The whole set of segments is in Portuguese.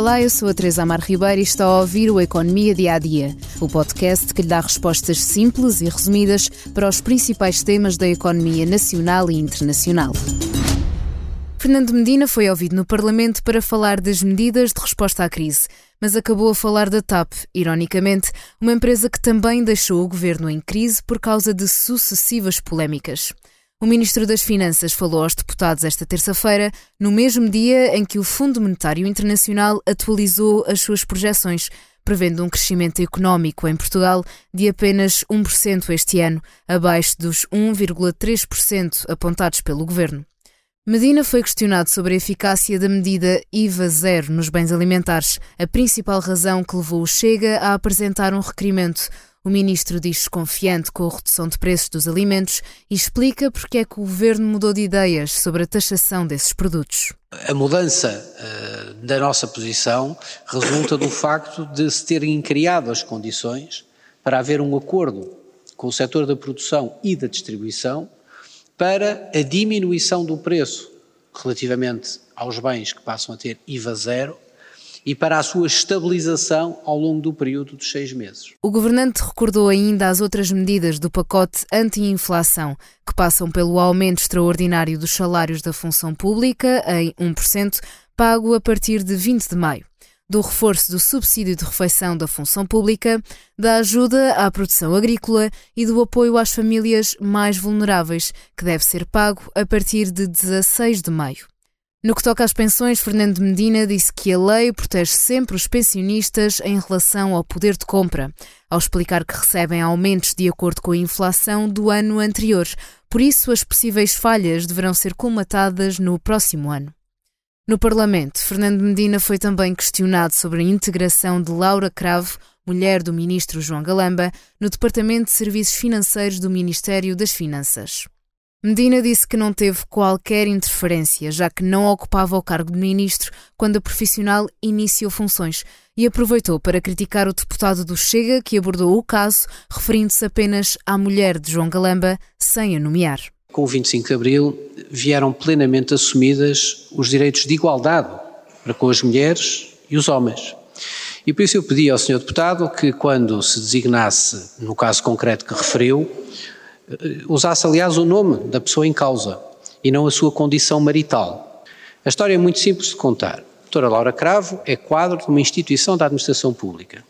Olá, eu sou a Teresa Amar Ribeiro e está a ouvir o Economia Dia a Dia, o podcast que lhe dá respostas simples e resumidas para os principais temas da economia nacional e internacional. Fernando Medina foi ouvido no Parlamento para falar das medidas de resposta à crise, mas acabou a falar da TAP, ironicamente, uma empresa que também deixou o governo em crise por causa de sucessivas polémicas. O Ministro das Finanças falou aos deputados esta terça-feira, no mesmo dia em que o Fundo Monetário Internacional atualizou as suas projeções, prevendo um crescimento económico em Portugal de apenas 1% este ano, abaixo dos 1,3% apontados pelo governo. Medina foi questionado sobre a eficácia da medida IVA zero nos bens alimentares, a principal razão que levou o Chega a apresentar um requerimento. O ministro diz-se confiante com a redução de preços dos alimentos e explica porque é que o governo mudou de ideias sobre a taxação desses produtos. A mudança uh, da nossa posição resulta do facto de se terem criado as condições para haver um acordo com o setor da produção e da distribuição para a diminuição do preço relativamente aos bens que passam a ter IVA zero e para a sua estabilização ao longo do período dos seis meses. O governante recordou ainda as outras medidas do pacote anti-inflação, que passam pelo aumento extraordinário dos salários da função pública em 1%, pago a partir de 20 de maio do reforço do subsídio de refeição da função pública, da ajuda à produção agrícola e do apoio às famílias mais vulneráveis, que deve ser pago a partir de 16 de maio. No que toca às pensões, Fernando Medina disse que a lei protege sempre os pensionistas em relação ao poder de compra, ao explicar que recebem aumentos de acordo com a inflação do ano anterior. Por isso, as possíveis falhas deverão ser colmatadas no próximo ano. No Parlamento, Fernando Medina foi também questionado sobre a integração de Laura Cravo, mulher do ministro João Galamba, no Departamento de Serviços Financeiros do Ministério das Finanças. Medina disse que não teve qualquer interferência, já que não ocupava o cargo de ministro quando a profissional iniciou funções, e aproveitou para criticar o deputado do Chega que abordou o caso, referindo-se apenas à mulher de João Galamba, sem a nomear. Com o 25 de Abril vieram plenamente assumidas os direitos de igualdade para com as mulheres e os homens. E por isso eu pedi ao Sr. Deputado que, quando se designasse, no caso concreto que referiu, usasse, aliás, o nome da pessoa em causa e não a sua condição marital. A história é muito simples de contar. A doutora Laura Cravo é quadro de uma instituição da administração pública.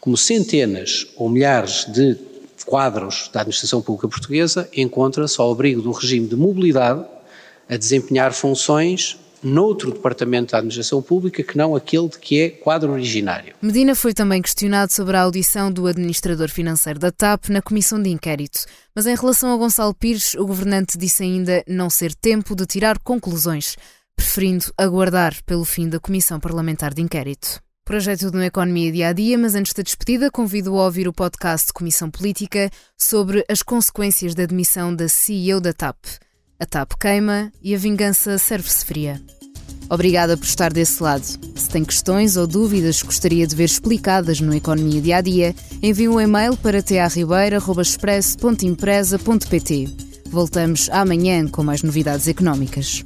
Como centenas ou milhares de quadros da administração pública portuguesa, encontra-se ao abrigo do regime de mobilidade a desempenhar funções noutro departamento da administração pública que não aquele de que é quadro originário. Medina foi também questionado sobre a audição do administrador financeiro da TAP na comissão de inquérito, mas em relação a Gonçalo Pires, o governante disse ainda não ser tempo de tirar conclusões, preferindo aguardar pelo fim da comissão parlamentar de inquérito. Projeto de Economia Dia a Dia, mas antes da despedida, convido a ouvir o podcast de Comissão Política sobre as consequências da admissão da CEO da TAP. A TAP queima e a vingança serve-se fria. Obrigada por estar desse lado. Se tem questões ou dúvidas que gostaria de ver explicadas no Economia Dia a Dia, envie um e-mail para tearribeira.express.empresa.pt. Voltamos amanhã com mais novidades económicas.